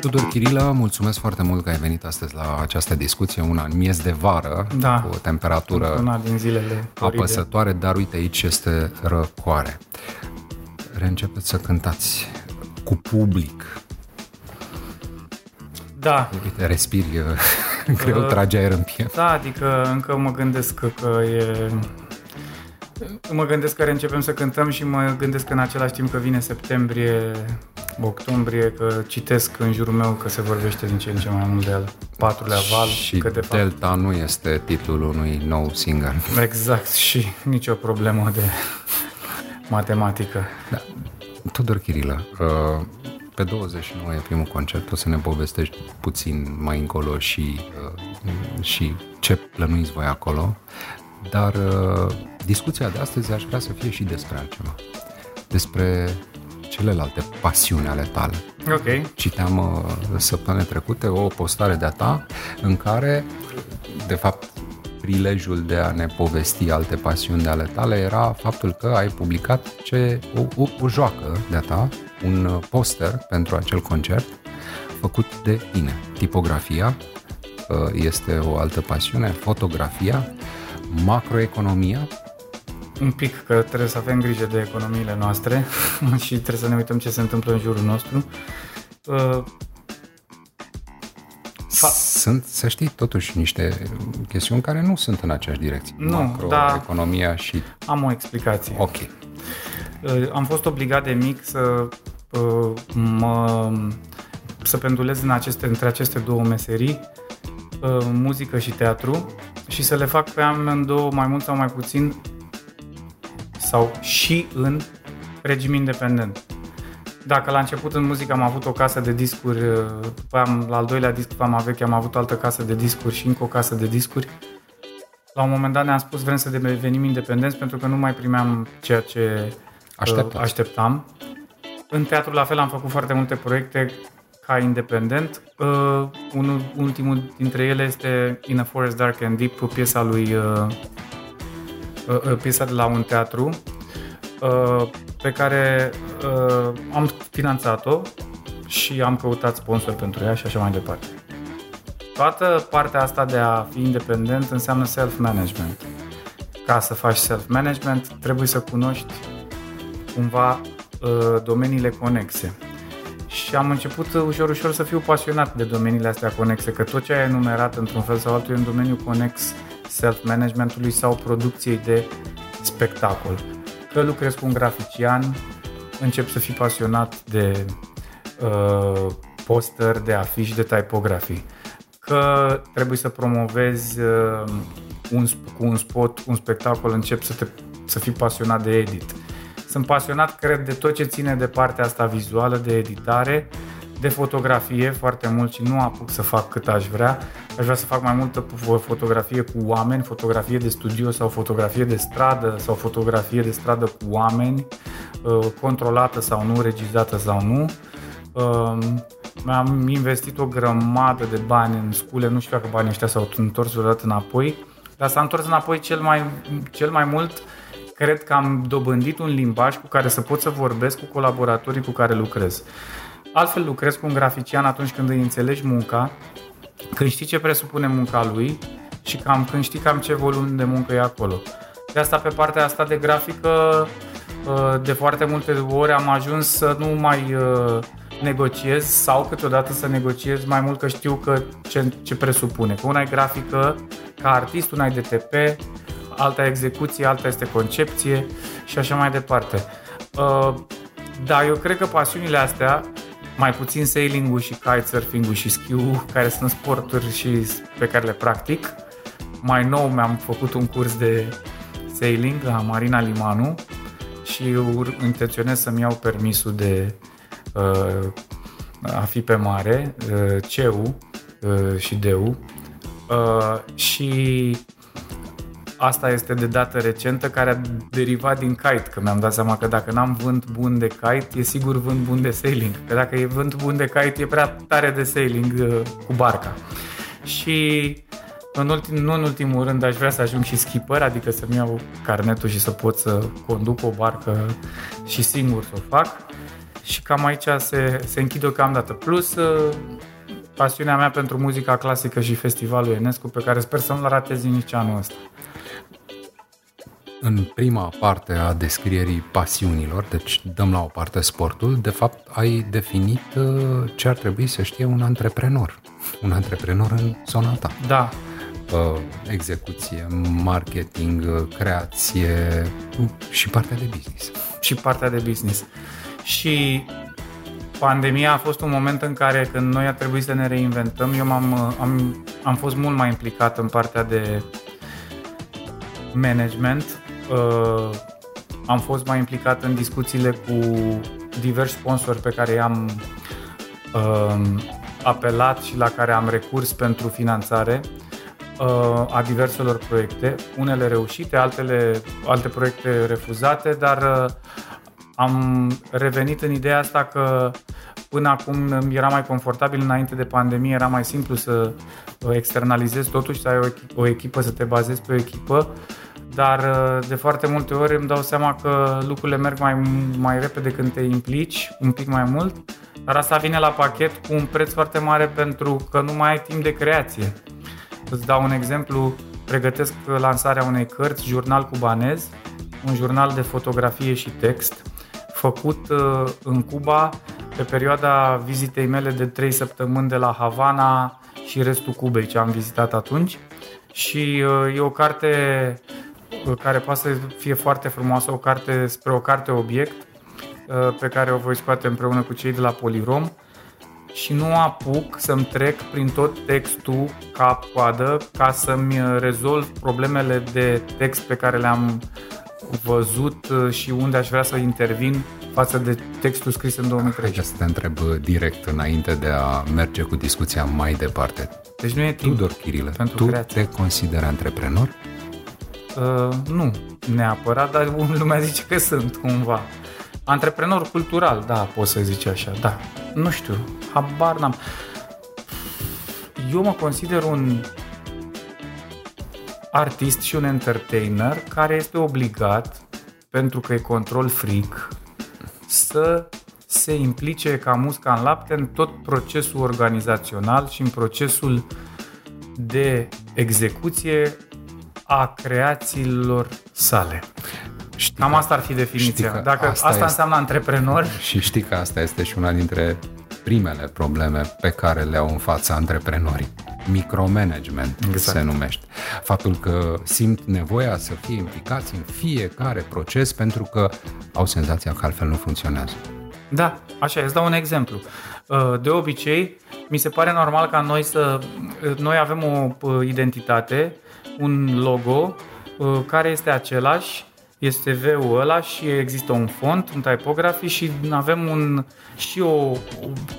Tudor Chirilă, mulțumesc foarte mult că ai venit astăzi la această discuție, una în miez de vară, Da. cu o temperatură Una din zilele toride. apăsătoare, dar uite aici este răcoare. Reîncepeți să cântați cu public. Da, Uite, respiri, greu Uh, trage aer în piept. da, adică încă mă gândesc că, că e... Mă gândesc că începem să cântăm și mă gândesc că în același timp că vine septembrie, octombrie, că citesc în jurul meu că se vorbește din ce în ce mai mult de el. Patrulea val, Și că de fapt... Delta nu este titlul unui nou single. Exact, și nicio problemă de matematică. Da. Tudor Chirilă, uh, pe 29 e primul concert, o să ne povestești puțin mai încolo și, uh, și ce plănuiți voi acolo, dar uh, discuția de astăzi aș vrea să fie și despre altceva, despre celelalte pasiuni ale tale. Ok, Citeam uh, săptămâna trecute o postare de-a ta în care, de fapt, prilejul de a ne povesti alte pasiuni de ale tale era faptul că ai publicat ce, o, o, o joacă de-a ta, un uh, poster pentru acel concert făcut de tine. Tipografia uh, este o altă pasiune, fotografia, macroeconomia, un pic că trebuie să avem grijă de economiile noastre și trebuie să ne uităm ce se întâmplă în jurul nostru. Uh, Fa- sunt, să știi, totuși niște chestiuni care nu sunt în aceeași direcție. Nu, Macroeconomia și... Am o explicație. Ok. Uh, Am fost obligat de mic să uh, mă să pendulez în aceste, între aceste două meserii, uh, muzică și teatru, și să le fac pe amândouă mai mult sau mai puțin sau și în regim independent. Dacă la început în muzică am avut o casă de discuri, uh, după aia am, la al doilea disc, după am vechi, am avut o altă casă de discuri și încă o casă de discuri, la un moment dat ne-am spus vrem să devenim independenți pentru că nu mai primeam ceea ce Așteptați. uh, așteptam. În teatru la fel am făcut foarte multe proiecte ca independent. Uh, unul, ultimul dintre ele este In a Forest Dark and Deep, piesa lui uh, uh, uh, piesa de la un teatru uh, pe care uh, am finanțat-o și am căutat sponsor pentru ea și așa mai departe. Toată partea asta de a fi independent înseamnă self-management. Ca să faci self-management, trebuie să cunoști cumva uh, domeniile conexe. Și am început uh, ușor, ușor să fiu pasionat de domeniile astea conexe, că tot ce ai enumerat într-un fel sau altul e un domeniu conex self-managementului sau producției de spectacol. Că lucrezi cu un grafician, încep să fii pasionat de uh, poster, de afiș, de tipografii. Că trebuie să promovezi uh, un, sp- cu un spot, un spectacol, încep să, te, să fii pasionat de edit. Sunt pasionat, cred, de tot ce ține de partea asta vizuală, de editare, de fotografie foarte mult și nu apuc să fac cât aș vrea. Aș vrea să fac mai multă fo- fotografie cu oameni, fotografie de studio sau fotografie de stradă sau fotografie de stradă cu oameni, uh, controlată sau nu, regizată sau nu. Um, am investit o grămadă de bani în scule, nu știu dacă banii ăștia s-au întors vreodată înapoi, dar s-a întors înapoi cel mai, cel mai mult cred că am dobândit un limbaj cu care să pot să vorbesc cu colaboratorii cu care lucrez. Altfel lucrez cu un grafician atunci când îi înțelegi munca, când știi ce presupune munca lui și cam când știi cam ce volum de muncă e acolo. De asta pe partea asta de grafică, uh, de foarte multe ori am ajuns să nu mai uh, negociez sau câteodată să negociez mai mult că știu că ce, ce presupune. Că una e grafică ca artist, una e DTP, alta e execuție, alta este concepție și așa mai departe. Uh, Da, eu cred că pasiunile astea, mai puțin sailing-ul și kitesurfing-ul și ski care sunt sporturi și pe care le practic. Mai nou mi-am făcut un curs de sailing la Marina Limanu și ur- intenționez să-mi iau permisul de uh, a fi pe mare, uh, CEU uh, și DEU. Uh, și asta este de dată recentă care a derivat din kite, că mi-am dat seama că dacă n-am vânt bun de kite, e sigur vânt bun de sailing. Că dacă e vânt bun de kite, e prea tare de sailing uh, cu barca. Și în ultim, nu în ultimul rând aș vrea să ajung și skipper, adică să-mi iau carnetul și să pot să conduc o barcă și singur să o fac. și cam aici se, se închide deocamdată. Plus uh, pasiunea mea pentru muzica clasică și festivalul Enescu, pe care sper să nu-l ratezi nici anul ăsta. În prima parte a descrierii pasiunilor, deci dăm la o parte sportul, de fapt ai definit uh, ce ar trebui să știe un antreprenor. Un antreprenor în zona ta. Da. Uh, execuție, marketing, uh, creație și partea de business. Și partea de business. Și pandemia a fost un moment în care când noi a trebuit să ne reinventăm, eu m-am, am, am fost mult mai implicat în partea de management. Uh, am fost mai implicat în discuțiile cu diversi sponsori pe care i-am uh, apelat și la care am recurs pentru finanțare uh, a diverselor proiecte, unele reușite, altele, alte proiecte refuzate, dar uh, am revenit în ideea asta că până acum era mai confortabil înainte de pandemie, era mai simplu să externalizezi totul și să ai o, echipă, o echipă, să te bazezi pe o echipă, dar uh, de foarte multe ori îmi dau seama că lucrurile merg mai, mai repede când te implici un pic mai mult, dar asta vine la pachet cu un preț foarte mare pentru că nu mai ai timp de creație. Îți dau un exemplu, pregătesc lansarea unei cărți, Jurnal Cubanez, un jurnal de fotografie și text, făcut uh, în Cuba pe perioada vizitei mele de 3 săptămâni de la Havana și restul Cubei ce am vizitat atunci. Și uh, e o carte uh, care poate să fie foarte frumoasă, o carte spre o carte obiect pe care o voi scoate împreună cu cei de la Polirom și nu apuc să-mi trec prin tot textul cap-coadă ca să-mi rezolv problemele de text pe care le-am văzut uh, și unde aș vrea să intervin față de textul scris în 2013. Hai să te întreb uh, direct înainte de a merge cu discuția mai departe. Deci nu e timp Tudor Chirilă, pentru tu creație. te consideri antreprenor? Uh, nu neapărat, dar lumea zice că sunt cumva. Antreprenor cultural, da, poți să zici așa, da. Nu știu, habar n-am. Eu mă consider un artist și un entertainer care este obligat, pentru că e control freak, să se implice ca musca în lapte în tot procesul organizațional și în procesul de execuție a creațiilor sale. Știi Cam asta ar fi definiția. Dacă asta, asta înseamnă antreprenor. Și știi că asta este și una dintre primele probleme pe care le au în fața antreprenorii micromanagement exact. se numește. Faptul că simt nevoia să fie implicați în fiecare proces pentru că au senzația că altfel nu funcționează. Da, așa, îți dau un exemplu. Uh, de obicei, mi se pare normal ca noi să... Uh, noi avem o uh, identitate, un logo care este același este V-ul ăla și există un font, un typography și avem un, și o, o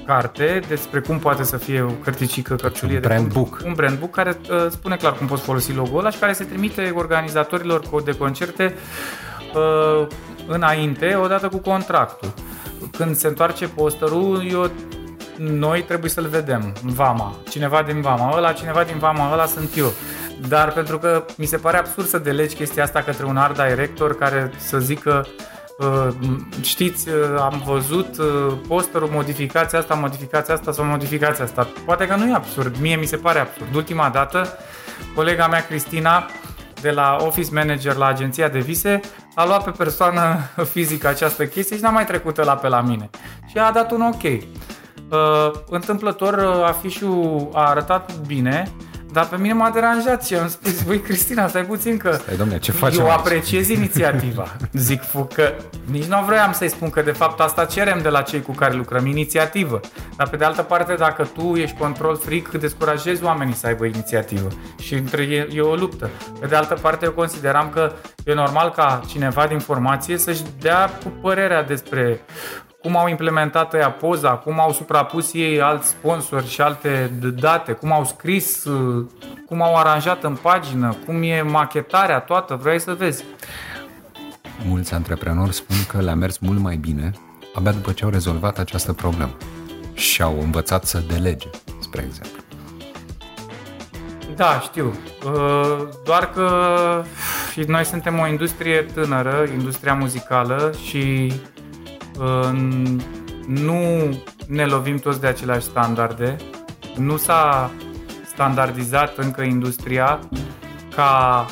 carte despre cum poate să fie o cărticică, cărciulie un brand de book. Un brand book care uh, spune clar cum poți folosi logo-ul ăla și care se trimite organizatorilor de concerte uh, înainte, odată cu contractul. Când se întoarce posterul, eu noi trebuie să-l vedem, Vama, cineva din Vama, ăla, cineva din Vama, ăla sunt eu. Dar pentru că mi se pare absurd să delegi chestia asta către un art director care să zică uh, știți, uh, am văzut uh, posterul, modificația asta, modificația asta sau modificația asta. Poate că nu e absurd, mie mi se pare absurd. Ultima dată, colega mea Cristina de la Office Manager la agenția de vise a luat pe persoană fizică această chestie și n-a mai trecut la pe la mine. Și a dat un ok. Uh, întâmplător, afișul a arătat bine, dar pe mine m-a deranjat și am spus, băi Cristina, stai puțin că stai, domne, ce faci eu aici? apreciez inițiativa. Zic că nici nu vreau să-i spun că de fapt asta cerem de la cei cu care lucrăm, inițiativă. Dar pe de altă parte, dacă tu ești control fric, descurajezi oamenii să aibă inițiativă. Și între e, e o luptă. Pe de altă parte, eu consideram că e normal ca cineva din formație să-și dea cu părerea despre cum au implementat ea poza, cum au suprapus ei alți sponsori și alte date, cum au scris, uh, cum au aranjat în pagină, cum e machetarea toată, vrei să vezi. Mulți antreprenori spun că le-a mers mult mai bine abia după ce au rezolvat această problemă și au învățat să delege, spre exemplu. Da, știu. Uh, doar că noi suntem o industrie tânără, industria muzicală și nu ne lovim toți de aceleași standarde, nu s-a standardizat încă industria ca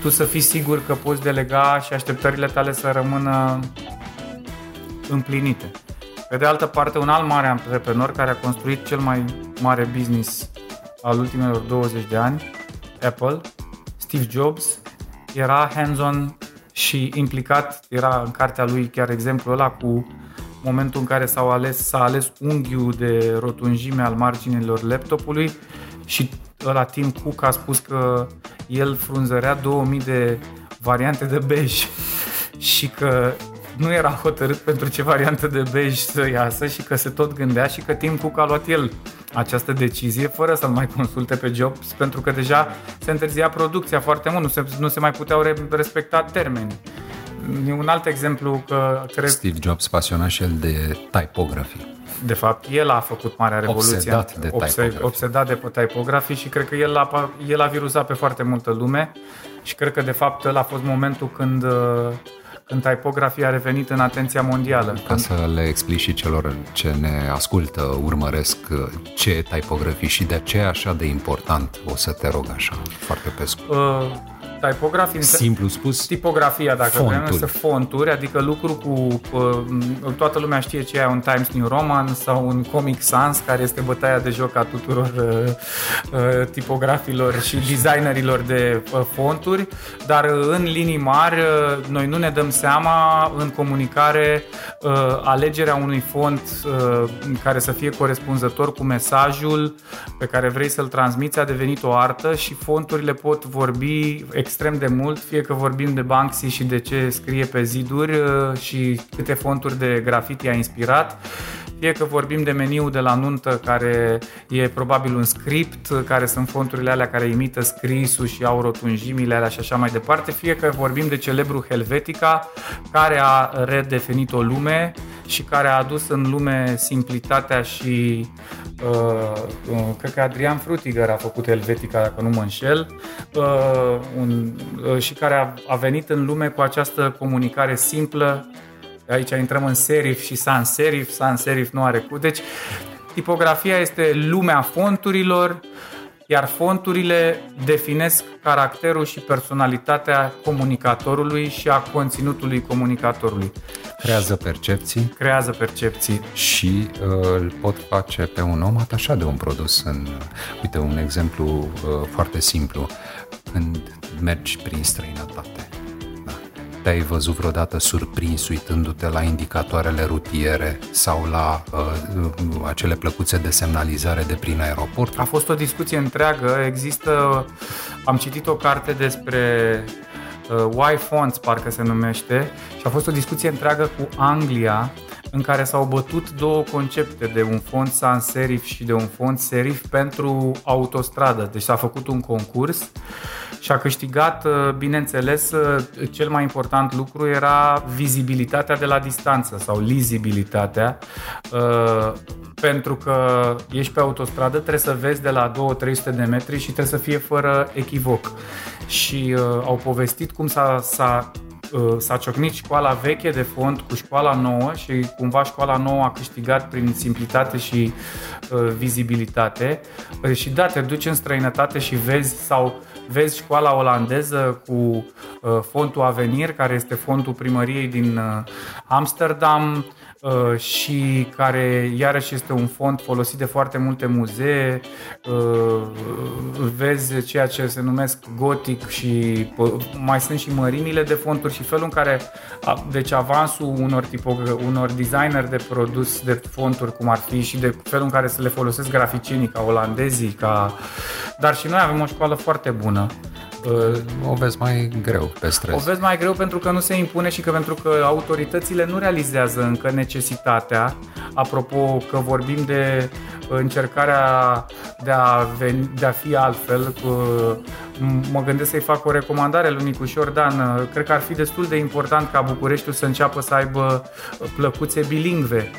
tu să fii sigur că poți delega și așteptările tale să rămână împlinite. Pe de altă parte, un alt mare antreprenor care a construit cel mai mare business al ultimelor 20 de ani, Apple, Steve Jobs, era hands-on și implicat, era în cartea lui chiar exemplul ăla cu momentul în care s-au ales, s-a ales unghiul de rotunjime al marginilor laptopului și ăla Tim Cook a spus că el frunzărea 2000 de variante de bej și că nu era hotărât pentru ce variantă de bej să iasă și că se tot gândea și că Tim Cook a luat el această decizie fără să-l mai consulte pe Jobs pentru că deja se întârzia producția foarte mult, nu se, nu se mai puteau respecta termeni. Un alt exemplu că cred... Steve Jobs pasionat și el de typography. De fapt, el a făcut marea revoluție. Obsedat de typography. Obsedat de typography și cred că el a, el a viruzat pe foarte multă lume și cred că de fapt ăla a fost momentul când când typografia a revenit în atenția mondială. Ca când... să le explici și celor ce ne ascultă, urmăresc ce e typografie și de ce e așa de important, o să te rog așa, foarte pe scurt. Uh, Typografii, Simplu spus, tipografia, dacă fonturi. vrem să fonturi, adică lucru cu, cu toată lumea știe ce e un Times New Roman sau un Comic Sans, care este bătaia de joc a tuturor uh, uh, tipografilor și designerilor de uh, fonturi, dar uh, în linii mari uh, noi nu ne dăm seama în comunicare uh, alegerea unui font uh, care să fie corespunzător cu mesajul pe care vrei să-l transmiți a devenit o artă și fonturile pot vorbi extrem de mult, fie că vorbim de Banksy și de ce scrie pe ziduri uh, și câte fonturi de grafiti a inspirat, fie că vorbim de meniu de la nuntă care e probabil un script, care sunt fonturile alea care imită scrisul și au rotunjimile alea și așa mai departe, fie că vorbim de celebru Helvetica care a redefinit o lume și care a adus în lume simplitatea și uh, uh, cred că Adrian Frutiger a făcut Helvetica, dacă nu mă înșel, uh, un, uh, și care a, a venit în lume cu această comunicare simplă. Aici intrăm în serif și sans serif, sans serif nu are cu. Deci, tipografia este lumea fonturilor, uh, iar fonturile definesc caracterul și personalitatea comunicatorului și a conținutului comunicatorului. Creează percepții. Creează percepții. Și uh, îl pot face pe un om atașat de un produs. În, uite, un exemplu uh, foarte simplu. Când mergi prin străinătate, te-ai văzut vreodată surprins uitându-te la indicatoarele rutiere sau la uh, acele plăcuțe de semnalizare de prin aeroport? A fost o discuție întreagă. Există, am citit o carte despre uh, Y-Fonts, parcă se numește, și a fost o discuție întreagă cu Anglia în care s-au bătut două concepte de un font sans serif și de un font serif pentru autostradă. Deci s-a făcut un concurs și a câștigat, uh, bineînțeles, uh, cel mai important lucru era vizibilitatea de la distanță sau lizibilitatea, uh, pentru că ești pe autostradă, trebuie să vezi de la 2-300 de metri și trebuie să fie fără echivoc. Și au povestit cum s-a, s-a s-a ciocnit școala veche de fond cu școala nouă și cumva școala nouă a câștigat prin simplitate și uh, vizibilitate. Și da, te duci în străinătate și vezi sau vezi școala olandeză cu uh, fontul Avenir, care este fontul primăriei din uh, Amsterdam. uh, și care iarăși este un font folosit de foarte multe muzee. Uh, vezi ceea ce se numesc gotic și uh, mai sunt și mărimile de fonturi și felul în care, deci avansul unor, tipo, unor designer de produs de fonturi, cum ar fi și de felul în care să le folosesc graficienii ca olandezii, ca... dar și noi avem o școală foarte bună o vezi mai greu pe stres. O vezi mai greu pentru că nu se impune și că pentru că autoritățile nu realizează încă necesitatea. Apropo că vorbim de încercarea de a, veni, de a fi altfel, mă gândesc să-i fac o recomandare lui Nicușor Dan. Cred că ar fi destul de important ca Bucureștiul să înceapă să aibă plăcuțe bilingve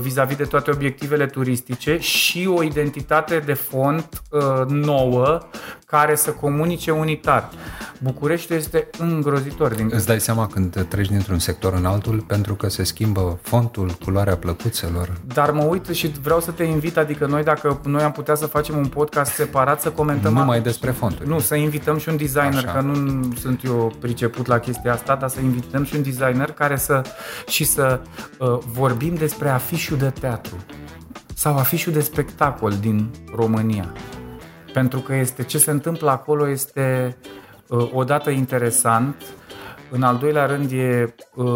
vis-a-vis de toate obiectivele turistice și o identitate de font nouă care să comunice unitar. Bucureștiul este îngrozitor. Din Îți dai seama când treci dintr-un sector în altul pentru că se schimbă fontul, culoarea plăcuțelor. Dar mă uit și vreau să te invit, adică noi dacă noi am putea să facem un podcast separat să comentăm... Numai despre fonturi. Nu, să invităm și un designer, Așa. că nu sunt eu priceput la chestia asta, dar să invităm și un designer care să și să uh, vorbim despre afișul de teatru sau afișul de spectacol din România. Pentru că este ce se întâmplă acolo este uh, odată interesant, în al doilea rând e uh,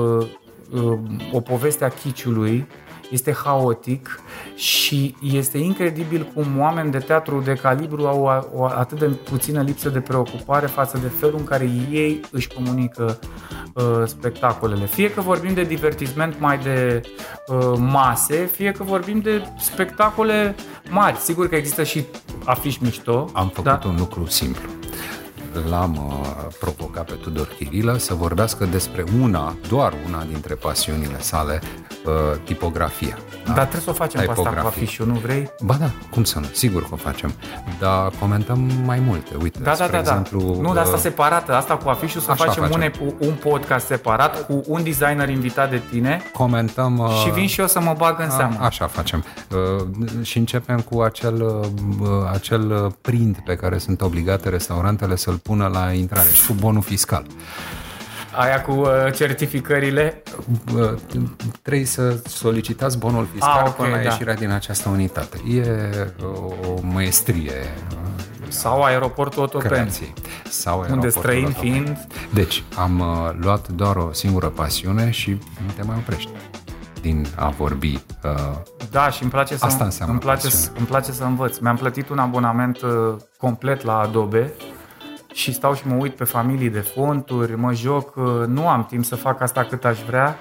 uh, o poveste a chiciului, este haotic și este incredibil cum oameni de teatru de calibru au o atât de puțină lipsă de preocupare față de felul în care ei își comunică uh, spectacolele. Fie că vorbim de divertisment mai de uh, mase, fie că vorbim de spectacole mari. Sigur că există și afiși mișto. Am făcut da? un lucru simplu l-am uh, provocat pe Tudor Chirilă să vorbească despre una, doar una dintre pasiunile sale, uh, tipografia. Da? Dar trebuie să o facem pe asta cu afișul, nu vrei? Ba da, cum să nu, sigur că o facem. Dar comentăm mai multe, uite, da, da, da, da. exemplu... Da. Nu, dar asta uh, separată, asta cu afișul să facem, facem. Un, un podcast separat cu un designer invitat de tine. Comentăm... Uh, și vin și eu să mă bag în seamă. Așa facem. Uh, și începem cu acel, uh, acel print pe care sunt obligate restaurantele să-l pună la intrare și cu bonul fiscal. Aia cu uh, certificările? Uh, trebuie să solicitați bonul fiscal ah, okay, până la da. ieșirea din această unitate. E o maestrie uh, sau aeroportul Otopeni. Sau aeroportul Unde străin Otopeni. fiind... Deci, am uh, luat doar o singură pasiune și nu te mai oprești din a vorbi. Uh, da, și îmi place să, asta înseamnă îmi place, îmi place să învăț. Mi-am plătit un abonament uh, complet la Adobe și stau și mă uit pe familii de fonturi, mă joc, uh, nu am timp să fac asta cât aș vrea,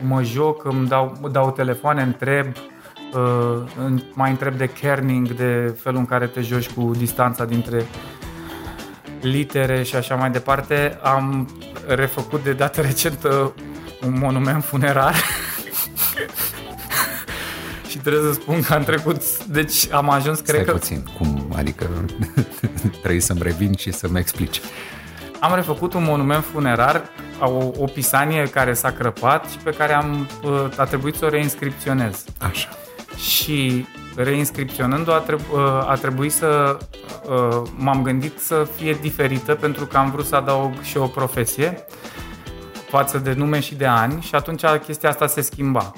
mă joc, îmi dau, dau telefoane, întreb, uh, mai întreb de kerning, de felul în care te joci cu distanța dintre litere și așa mai departe. Am refăcut de dată recentă un monument funerar și trebuie să spun că am trecut, deci am ajuns, Stai cred că... puțin, cum, adică trebuie să-mi revin și să-mi explici. Am refăcut un monument funerar, o, o pisanie care s-a crăpat și pe care am, a trebuit să o reinscripționez. Așa. Și reinscripționând-o a, trebu- a trebuit să m-am gândit să fie diferită pentru că am vrut să adaug și o profesie față de nume și de ani și atunci chestia asta se schimba.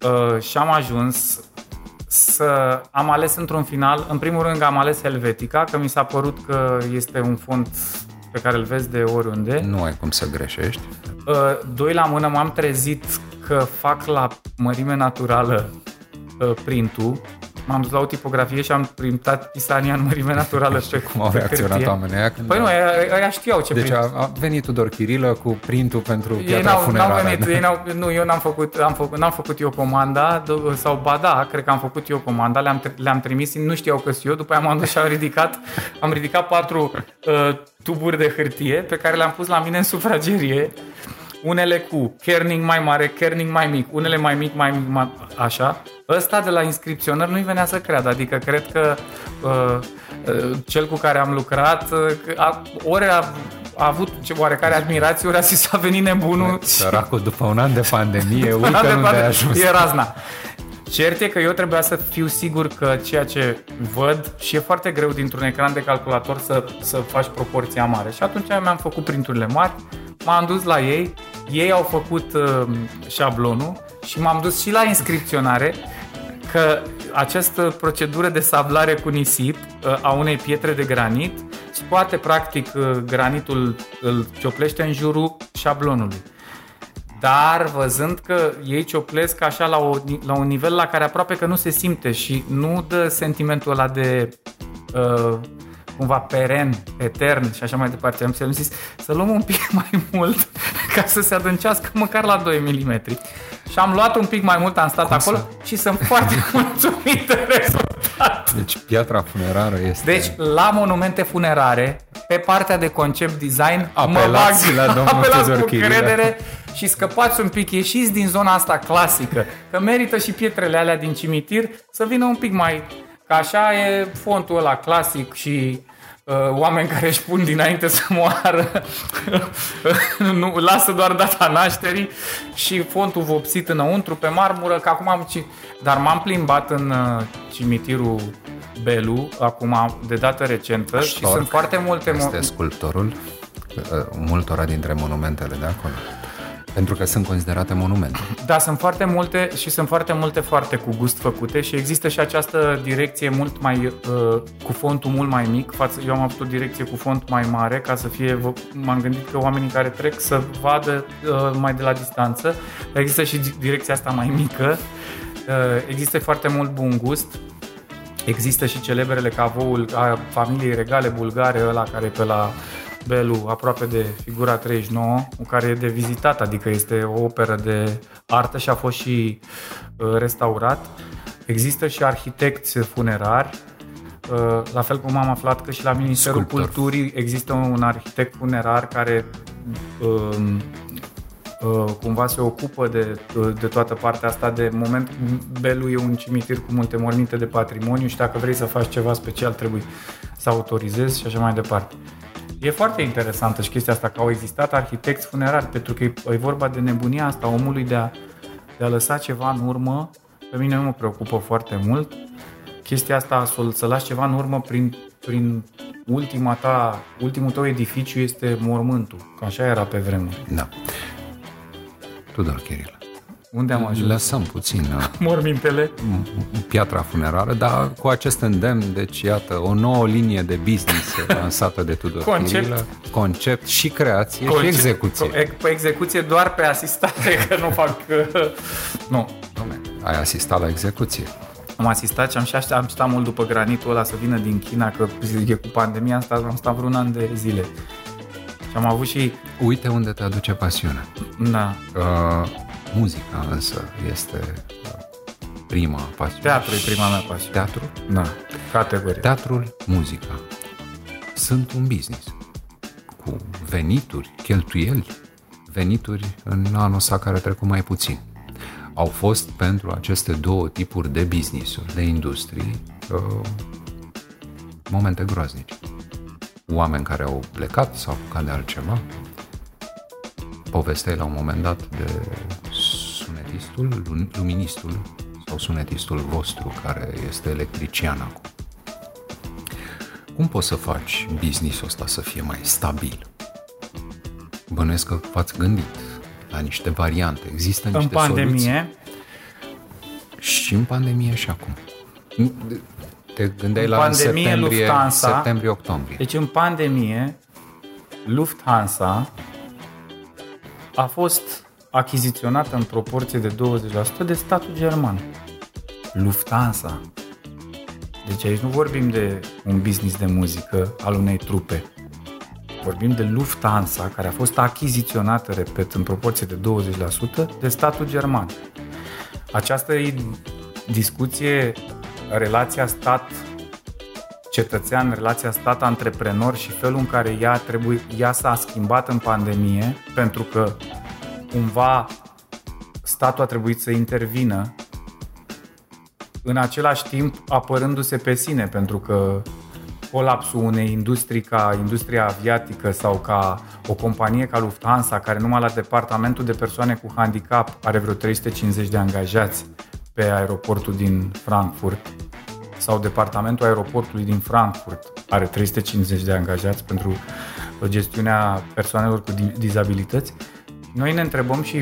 Uh, și am ajuns să am ales într-un final, în primul rând am ales Helvetica, că mi s-a părut că este un font pe care îl vezi de oriunde. Nu ai cum să greșești. Uh, doi la mână m-am trezit că fac la mărime naturală uh, printul m-am dus la o tipografie și am printat Pisania în mărime naturală pe Cum au reacționat oamenii aia când... Păi nu, aia știau ce Deci a, a venit Tudor Chirilă cu printul pentru piatra n-au, funerară. N-au venit, ei n-au, nu, eu n-am făcut, am făcut, n-am făcut eu comanda, sau ba da, cred că am făcut eu comanda, le-am, le-am trimis, nu știau că eu, după aia m-am dus și am ridicat, am ridicat patru uh, tuburi de hârtie pe care le-am pus la mine în sufragerie unele cu kerning mai mare, kerning mai mic, unele mai mic, mai mic, mai... așa. Ăsta de la inscripționări nu-i venea să creadă, adică cred că uh, uh, cel cu care am lucrat, uh, a, ori a, a avut ce oarecare admirație, ori a zis a venit nebunul. Săracul, după un an de pandemie, uite unde pandemie, ai ajuns. E razna. Cert e că eu trebuia să fiu sigur că ceea ce văd și e foarte greu dintr-un ecran de calculator să, să faci proporția mare. Și atunci mi-am făcut printurile mari, m-am dus la ei, ei au făcut uh, șablonul și m-am dus și la inscripționare că această procedură de sablare cu nisip uh, a unei pietre de granit scoate practic uh, granitul, îl cioplește în jurul șablonului. Dar văzând că ei cioplesc așa la, o, la un nivel la care aproape că nu se simte și nu dă sentimentul ăla de uh, cumva peren, etern și așa mai departe. Am zis să luăm un pic mai mult ca să se adâncească măcar la 2 mm. Și am luat un pic mai mult, am stat Cum acolo să? și sunt foarte mulțumit de rezultat. Exact. Deci piatra funerară este... Deci, la monumente funerare, pe partea de concept design, Apelați mă bag, la domnul apelați Tudor cu Chirilă. credere și scăpați un pic, ieșiți din zona asta clasică, că merită și pietrele alea din cimitir să vină un pic mai... Că așa e fontul ăla clasic și uh, oameni care își pun dinainte să moară, nu, lasă doar data nașterii și fontul vopsit înăuntru pe marmură, că acum am... ci- Dar m-am plimbat în uh, cimitirul Belu, acum de dată recentă și Storc sunt foarte multe... mo- Este sculptorul uh, multora dintre monumentele de acolo. Pentru că sunt considerate monumente. Da, sunt foarte multe și sunt foarte multe foarte cu gust făcute și există și această direcție mult mai uh, cu fontul mult mai mic. Față, eu am avut o direcție cu font mai mare ca să fie, m-am gândit că oamenii care trec să vadă uh, mai de la distanță. Există și di- direcția asta mai mică. Uh, există foarte mult bun gust. Există și celebrele cavoul a familiei regale bulgare, ăla care e pe la Belu, aproape de figura 39, cu care e de vizitat, adică este o operă de artă și a fost și uh, restaurat. Există și arhitecți funerari, uh, la fel cum am aflat că și la Ministerul Sculptor. Culturii există un arhitect funerar care um, uh, cumva se ocupă de, de toată partea asta de moment Belu e un cimitir cu multe morminte de patrimoniu și dacă vrei să faci ceva special trebuie să autorizezi și așa mai departe. E foarte interesantă și chestia asta că au existat arhitecți funerari pentru că e, e vorba de nebunia asta a omului de a, de a lăsa ceva în urmă. Pe mine nu mă preocupă foarte mult. Chestia asta, să, să lași ceva în urmă prin, prin ultima ta, ultimul tău edificiu este mormântul. Că așa era pe vremuri. Da. Tudor Chirilă. Unde am ajuns? Lăsăm puțin uh, Mormintele. piatra funerară, dar cu acest îndemn, deci iată, o nouă linie de business lansată de Tudor Concept. Chirilă, concept și creație și execuție. Pe execuție doar pe asistare, că nu fac... nu. Dom'le, ai asistat la execuție. Am asistat și am, și aștept, am stat mult după granitul ăla să vină din China, că e cu pandemia asta, am stat vreun an de zile. Și am avut și... Uite unde te aduce pasiunea. Da, Uh, muzica însă este uh, prima pasiune. teatru e prima mea pasiune. Teatru? Da, categorie. Teatrul, muzica sunt un business cu venituri, cheltuieli, venituri în anul ăsta care a trecut mai puțin. Au fost pentru aceste două tipuri de business-uri, de industrii, uh, momente groaznice. Oameni care au plecat, s-au apucat de altceva. Povesteai la un moment dat de sunetistul, lum- luministul sau sunetistul vostru care este electrician acum. Cum poți să faci business-ul ăsta să fie mai stabil? Bănuiesc că v-ați gândit la niște variante. Există niște În pandemie, soluții și în pandemie și acum. Te gândeai În la pandemie, septembrie, Lufthansa- septembrie-octombrie. deci în pandemie, Lufthansa a fost achiziționată în proporție de 20% de statul german. Lufthansa. Deci aici nu vorbim de un business de muzică al unei trupe. Vorbim de Lufthansa, care a fost achiziționată, repet, în proporție de 20% de statul german. Această i- discuție, relația stat cetățean, relația stat-antreprenor și felul în care ea, trebuie, ea s-a schimbat în pandemie, pentru că cumva statul a trebuit să intervină în același timp apărându-se pe sine, pentru că colapsul unei industrii ca industria aviatică sau ca o companie ca Lufthansa, care numai la departamentul de persoane cu handicap are vreo 350 de angajați pe aeroportul din Frankfurt, sau departamentul aeroportului din Frankfurt are 350 de angajați pentru gestiunea persoanelor cu di- dizabilități, noi ne întrebăm și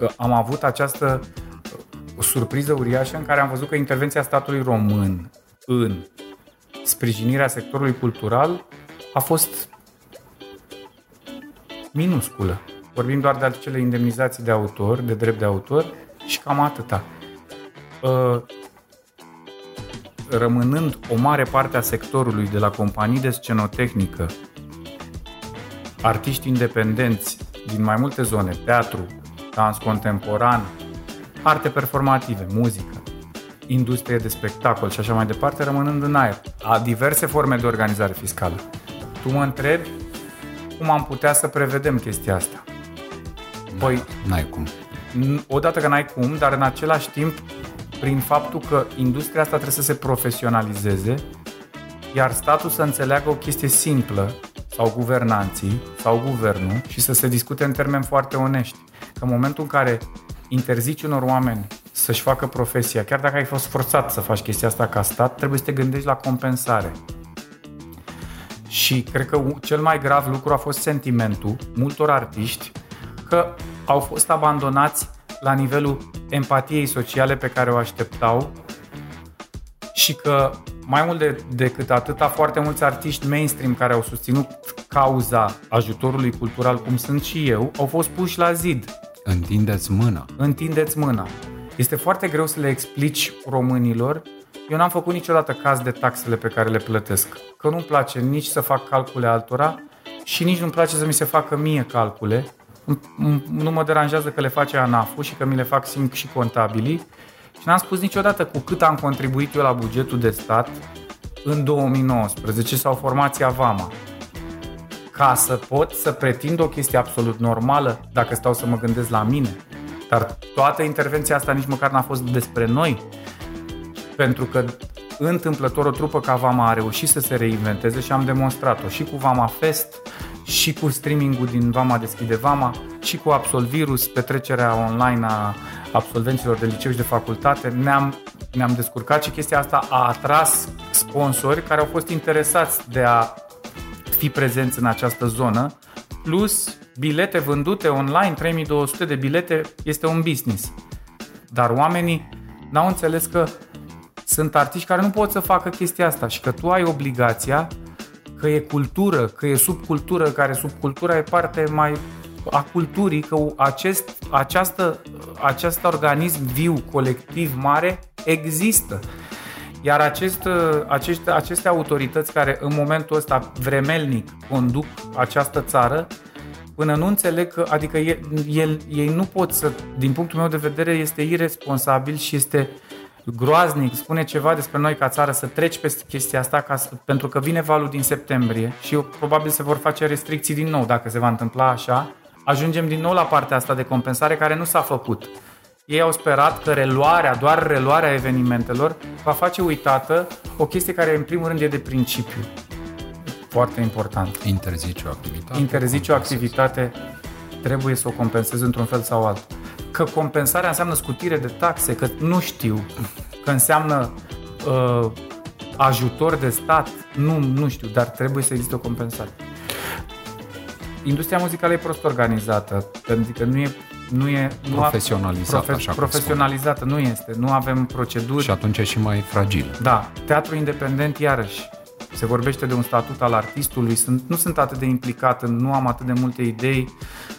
uh, am avut această uh, surpriză uriașă în care am văzut că intervenția statului român în sprijinirea sectorului cultural a fost minusculă. Vorbim doar de acele indemnizații de autor, de drept de autor și cam atâta. Uh, Rămânând o mare parte a sectorului de la companii de scenotehnică, artiști independenți din mai multe zone, teatru, dans contemporan, arte performative, muzică, industrie de spectacol și așa mai departe, rămânând în aer. A diverse forme de organizare fiscală. Tu mă întrebi cum am putea să prevedem chestia asta. Păi, n-ai cum. Odată că n-ai cum, dar în același timp, prin faptul că industria asta trebuie să se profesionalizeze, iar statul să înțeleagă o chestie simplă, sau guvernanții, sau guvernul, și să se discute în termeni foarte onești. Că în momentul în care interzici unor oameni să-și facă profesia, chiar dacă ai fost forțat să faci chestia asta ca stat, trebuie să te gândești la compensare. Și cred că cel mai grav lucru a fost sentimentul multor artiști că au fost abandonați la nivelul empatiei sociale pe care o așteptau și că mai mult de, decât atâta, foarte mulți artiști mainstream care au susținut cauza ajutorului cultural, cum sunt și eu, au fost puși la zid. Întindeți mâna. Întindeți mâna. Este foarte greu să le explici românilor. Eu n-am făcut niciodată caz de taxele pe care le plătesc. Că nu-mi place nici să fac calcule altora și nici nu-mi place să mi se facă mie calcule. Nu mă deranjează că le face ANAF-ul și că mi le fac simt și contabilii. Și n-am spus niciodată cu cât am contribuit eu la bugetul de stat în 2019 sau formația VAMA ca să pot să pretind o chestie absolut normală dacă stau să mă gândesc la mine. Dar toată intervenția asta nici măcar n-a fost despre noi, pentru că întâmplător o trupă ca Vama a reușit să se reinventeze și am demonstrat-o și cu Vama Fest, și cu streamingul din Vama Deschide Vama, și cu Absolvirus, petrecerea online a absolvenților de liceu și de facultate. Ne-am, ne-am descurcat și chestia asta a atras sponsori care au fost interesați de a fi prezenți în această zonă, plus bilete vândute online, 3200 de bilete, este un business. Dar oamenii n-au înțeles că sunt artiști care nu pot să facă chestia asta și că tu ai obligația că e cultură, că e subcultură, care subcultura e parte mai a culturii, că acest, această, acest organism viu, colectiv, mare, există. Iar acest, aceste, aceste autorități care în momentul ăsta vremelnic conduc această țară, până nu înțeleg că, adică el, el, ei nu pot să, din punctul meu de vedere, este irresponsabil și este groaznic, spune ceva despre noi ca țară, să treci pe chestia asta ca, pentru că vine valul din septembrie și eu, probabil se vor face restricții din nou dacă se va întâmpla așa. Ajungem din nou la partea asta de compensare care nu s-a făcut. Ei au sperat că reluarea, doar reluarea evenimentelor, va face uitată o chestie care în primul rând e de principiu. Foarte important. Interzice o activitate. Interzice o activitate, trebuie să o compensezi într-un fel sau altul. Că compensarea înseamnă scutire de taxe, că nu știu, că înseamnă uh, ajutor de stat, nu, nu știu, dar trebuie să existe o compensare. Industria muzicală e prost organizată, pentru că nu e nu e nu profesionalizată, profe- așa profesionalizată nu este, nu avem proceduri. Și atunci e și mai fragil. Da, teatru independent iarăși se vorbește de un statut al artistului, sunt, nu sunt atât de implicat, nu am atât de multe idei,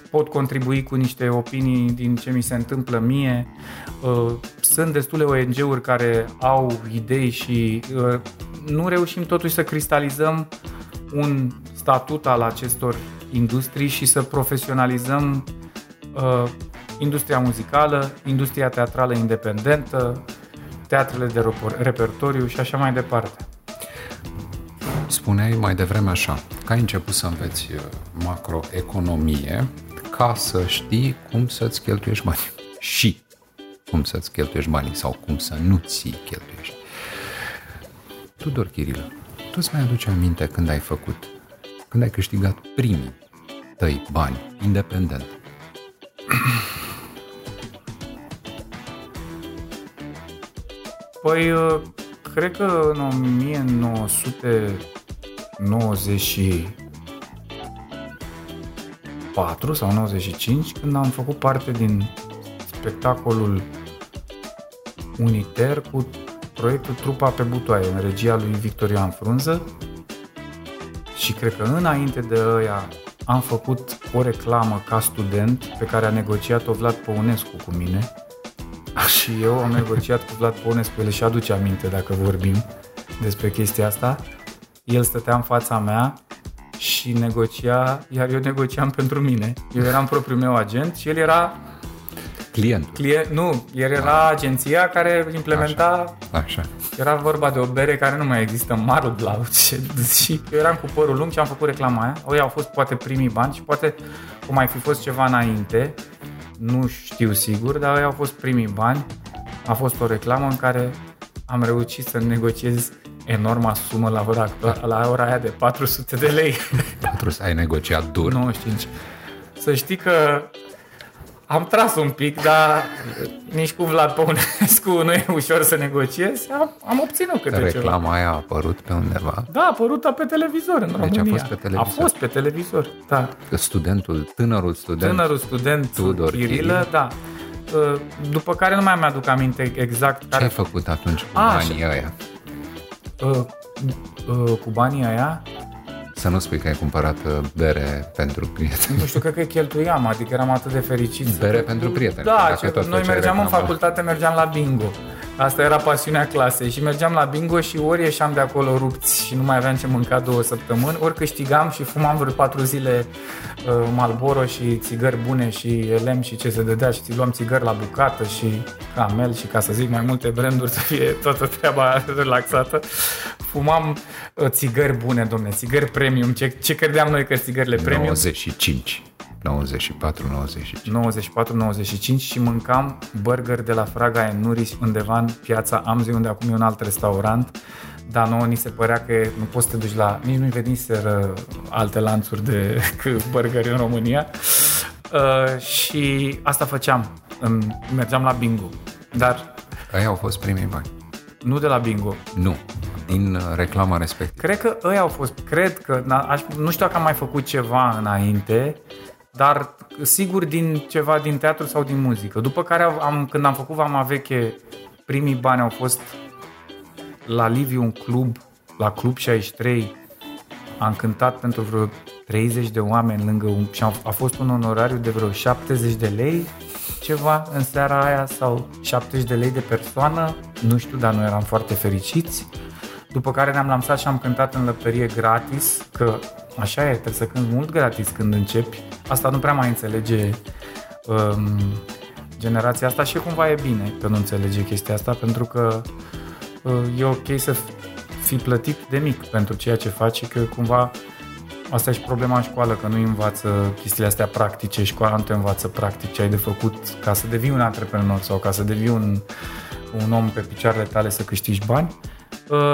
pot contribui cu niște opinii din ce mi se întâmplă mie. Uh, sunt destule ONG-uri care au idei și uh, nu reușim totuși să cristalizăm un statut al acestor industrii și să profesionalizăm uh, industria muzicală, industria teatrală independentă, teatrele de repertoriu și așa mai departe. Spuneai mai devreme așa, că ai început să înveți uh, macroeconomie ca să știi cum să-ți cheltuiești banii. Și cum să-ți cheltuiești banii sau cum să nu ți cheltuiești. Tudor Chirilă, tu îți mai aduci aminte când ai făcut, când ai câștigat primii tăi bani, independent, Păi, uh, cred că în 1994 sau 95, când am făcut parte din spectacolul uniter cu proiectul Trupa pe butoaie, în regia lui Victorian Frunză. Și cred că înainte de ăia am făcut o reclamă ca student pe care a negociat-o Vlad Păunescu cu mine și eu am negociat cu Vlad Păunescu, el și aduce aminte dacă vorbim despre chestia asta. El stătea în fața mea și negocia, iar eu negociam pentru mine. Eu eram propriul meu agent și el era Clientul. Client, nu, el era agenția care implementa Așa. Era vorba de o bere care nu mai există, Marublau. Și eu eram cu părul lung și am făcut reclama aia. Ei au fost poate primii bani și poate cum mai fi fost ceva înainte. Nu știu sigur, dar ei au fost primii bani. A fost o reclamă în care am reușit să negociez enorma sumă la ora, la ora aia de 400 de lei. 400, ai negociat dur. 95. Să știi că am tras un pic, dar nici cu Vlad Păunescu nu e ușor să negociez. Am, am obținut câte Reclama ceva. aia a apărut pe undeva. Da, a apărut pe televizor în Deci România. a fost pe televizor. A fost pe televizor, da. Că studentul, tânărul student, Tânărul student Tudor Chirilă, Chirilă. da. Uh, După care nu mai mi-aduc aminte exact ce care... ai făcut atunci cu A, banii ăia? Uh, uh, cu banii aia, Să nu spui că ai cumpărat uh, bere pentru prieteni. nu știu, cred că cheltuiam, adică eram atât de fericit. Bere pentru prieteni. Da, Dacă ce, tot noi făceai mergeam în reclamă. facultate, mergeam la bingo. Asta era pasiunea clasei și mergeam la bingo și ori ieșeam de acolo rupți și nu mai aveam ce mânca două săptămâni, ori câștigam și fumam vreo patru zile uh, Malboro și țigări bune și elem și ce se dădea și ți luam țigări la bucată și camel și ca să zic mai multe branduri să fie toată treaba relaxată. Fumam uh, țigări bune, domne, țigări premium. Ce, ce credeam noi că țigările premium? 95. 94-95. 94-95 și mâncam burger de la Fraga Enuris undeva în piața Amzei, unde acum e un alt restaurant. Dar nouă ni se părea că nu poți să te duci la... Nici nu veniseră alte lanțuri de burgeri în România. Uh, și asta făceam. În, mergeam la bingo. Dar Aia au fost primii bani. nu de la bingo. Nu. Din uh, reclama respectivă. Cred că ăia au fost, cred că, na, aș, nu știu dacă am mai făcut ceva înainte, dar sigur din ceva din teatru sau din muzică. După care am, când am făcut Vama Veche, primii bani au fost la Liviu un club, la Club 63, am cântat pentru vreo 30 de oameni lângă un, și a, a fost un onorariu de vreo 70 de lei ceva în seara aia sau 70 de lei de persoană, nu știu, dar noi eram foarte fericiți. După care ne-am lansat și am cântat în lăptărie gratis, că așa e, trebuie să cânti mult gratis când începi. Asta nu prea mai înțelege um, generația asta și cumva e bine că nu înțelege chestia asta, pentru că uh, e ok să fii plătit de mic pentru ceea ce faci, că cumva Asta e și problema în școală, că nu învață chestiile astea practice, școala nu te învață practic ce ai de făcut ca să devii un antreprenor sau ca să devii un, un om pe picioarele tale să câștigi bani. Uh,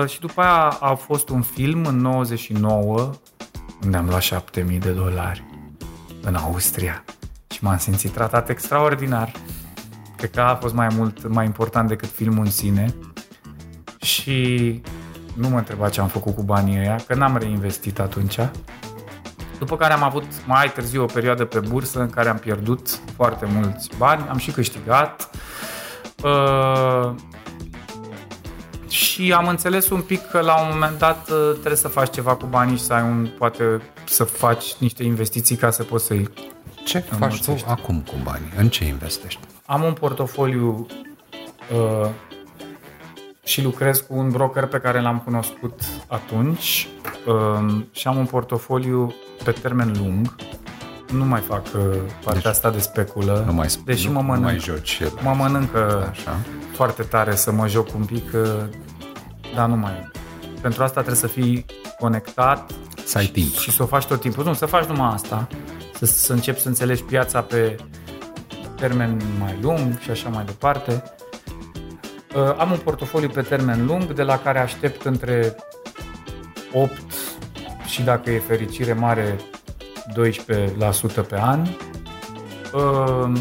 și după aia a fost un film în 99 unde am luat 7000 de dolari în Austria și m-am simțit tratat extraordinar. Cred că a fost mai mult, mai important decât filmul în sine și nu mă întreba ce am făcut cu banii ăia, că n-am reinvestit atunci. După care am avut mai târziu o perioadă pe bursă în care am pierdut foarte mulți bani, am și câștigat. Uh, și am înțeles un pic că la un moment dat uh, trebuie să faci ceva cu banii și să ai un, poate să faci niște investiții ca să poți să-i... Ce faci tu acum cu banii? În ce investești? Am un portofoliu uh, și lucrez cu un broker pe care l-am cunoscut atunci uh, și am un portofoliu pe termen lung. Nu mai fac uh, partea deci, asta de speculă, nu mai, deși nu, mă mănânc, nu mai joci mă mănâncă Așa. foarte tare să mă joc un pic, uh, dar nu mai. Pentru asta trebuie să fii conectat să ai timp. și să o faci tot timpul. Nu, să faci numai asta, să, să începi să înțelegi piața pe termen mai lung și așa mai departe. Uh, am un portofoliu pe termen lung de la care aștept între 8 și dacă e fericire mare 12% pe an. Uh,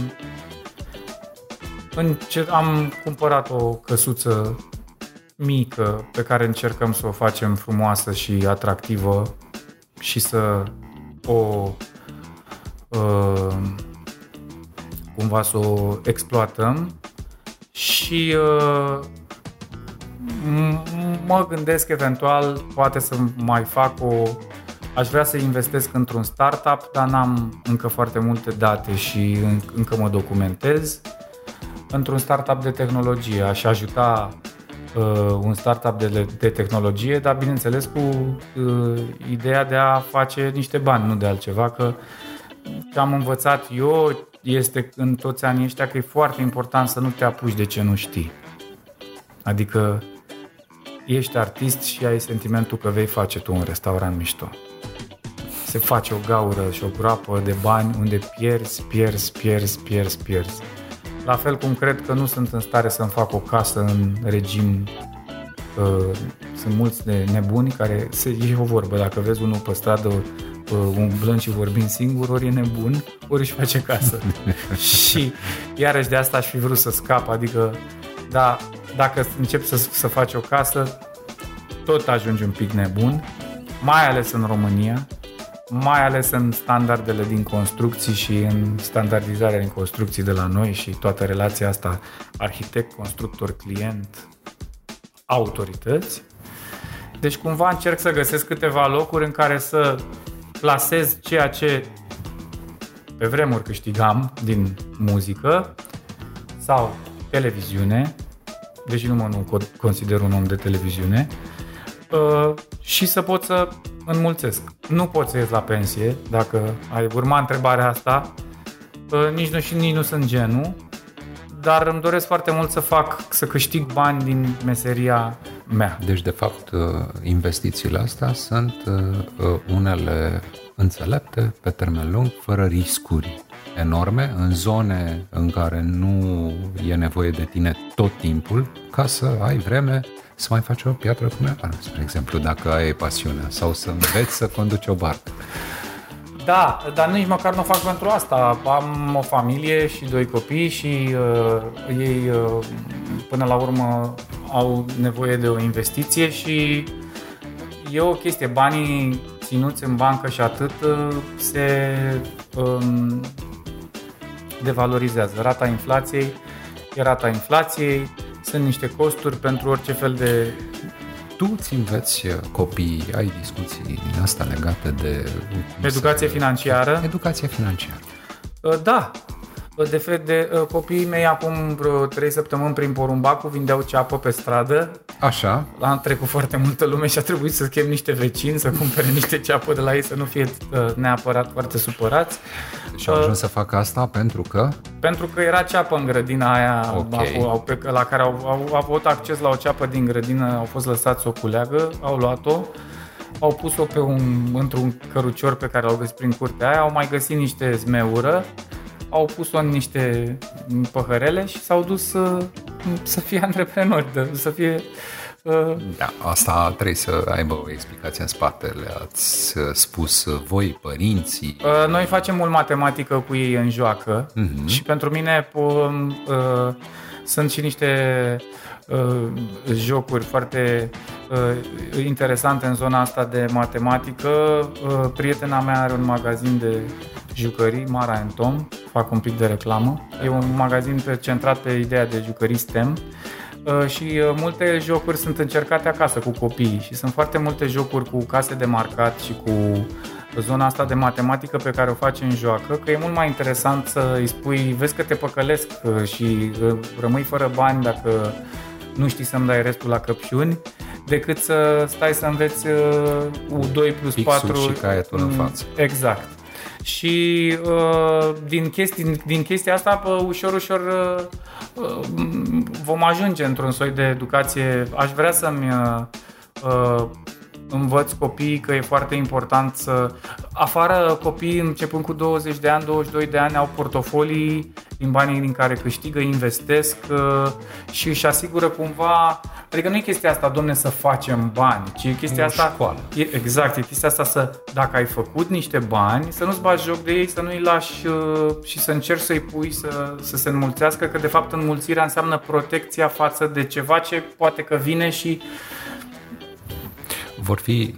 încer- am cumpărat o căsuță mică pe care încercăm să o facem frumoasă și atractivă și să o uh, cumva să o exploatăm și uh, mă gândesc eventual poate să mai fac o aș vrea să investesc într-un startup, dar n-am încă foarte multe date și încă mă documentez într-un startup de tehnologie. Aș ajuta uh, un startup de, de tehnologie, dar bineînțeles cu uh, ideea de a face niște bani, nu de altceva, că ce am învățat eu este în toți anii ăștia că e foarte important să nu te apuci de ce nu știi. Adică ești artist și ai sentimentul că vei face tu un restaurant mișto. Se face o gaură și o groapă de bani unde pierzi, pierzi, pierzi, pierzi, pierzi. La fel cum cred că nu sunt în stare să-mi fac o casă în regim uh, sunt mulți de nebuni care se e o vorbă, dacă vezi unul pe stradă uh, umblând și vorbind singur, ori e nebun, ori își face casă. și iarăși de asta aș fi vrut să scap, adică da, dacă încep să, să faci o casă, tot ajungi un pic nebun, mai ales în România, mai ales în standardele din construcții și în standardizarea din construcții de la noi și toată relația asta arhitect, constructor, client, autorități. Deci cumva încerc să găsesc câteva locuri în care să plasez ceea ce pe vremuri câștigam din muzică sau televiziune, deși nu mă nu consider un om de televiziune, uh, și să pot să înmulțesc. Nu pot să ies la pensie, dacă ai urma întrebarea asta, uh, nici nu și nici nu sunt genul, dar îmi doresc foarte mult să fac, să câștig bani din meseria mea. Deci, de fapt, uh, investițiile astea sunt unele înțelepte, pe termen lung, fără riscuri enorme, în zone în care nu e nevoie de tine tot timpul, ca să ai vreme să mai faci o piatră cu meară, spre exemplu, dacă ai pasiunea, sau să înveți să conduci o barcă. Da, dar nici măcar nu fac pentru asta. Am o familie și doi copii și uh, ei uh, până la urmă au nevoie de o investiție și e o chestie. Banii ținuți în bancă și atât uh, se um, devalorizează. Rata inflației e rata inflației, sunt niște costuri pentru orice fel de... Tu îți înveți uh, copiii, ai discuții din asta legate de... Educație financiară? Educație financiară. Uh, da, de fel, de uh, copiii mei acum vreo 3 săptămâni prin Porumbacu vindeau ceapă pe stradă. Așa. Am trecut foarte multă lume și a trebuit să chem niște vecini să cumpere niște ceapă de la ei să nu fie uh, neapărat foarte supărați. Și au ajuns uh, să facă asta pentru că? Pentru că era ceapă în grădina aia okay. au, pe, la care au, au, au avut acces la o ceapă din grădină, au fost lăsați să o culeagă, au luat-o au pus-o pe un, într-un cărucior pe care l-au găsit prin curtea aia, au mai găsit niște zmeură au pus-o în niște păhărele și s-au dus să, să fie antreprenori, să fie uh, da, asta trebuie să aibă o explicație în spatele. Ați uh, spus voi, părinții. Uh, noi facem mult matematică cu ei în joacă uh-huh. și pentru mine uh, sunt și niște uh, jocuri foarte uh, interesante în zona asta de matematică. Uh, prietena mea are un magazin de jucării, Mara Tom, fac un pic de reclamă. E un magazin pe, centrat pe ideea de jucării STEM uh, și uh, multe jocuri sunt încercate acasă cu copiii și sunt foarte multe jocuri cu case de marcat și cu zona asta de matematică pe care o faci în joacă, că e mult mai interesant să îi spui, vezi că te păcălesc uh, și rămâi fără bani dacă nu știi să-mi dai restul la căpșuni, decât să stai să înveți U2 plus Pixul 4. și caietul în față. Exact și uh, din, chestii, din chestia asta uh, ușor, ușor uh, uh, vom ajunge într-un soi de educație. Aș vrea să-mi uh, uh, învăț copiii că e foarte important să... Afară copiii începând cu 20 de ani, 22 de ani au portofolii din banii din care câștigă, investesc uh, și își asigură cumva Adică nu e chestia asta, domne, să facem bani, ci e chestia e asta... Școală. E, exact, e chestia asta să, dacă ai făcut niște bani, să nu-ți bagi joc de ei, să nu-i lași uh, și să încerci să-i pui să, să se înmulțească, că de fapt înmulțirea înseamnă protecția față de ceva ce poate că vine și vor fi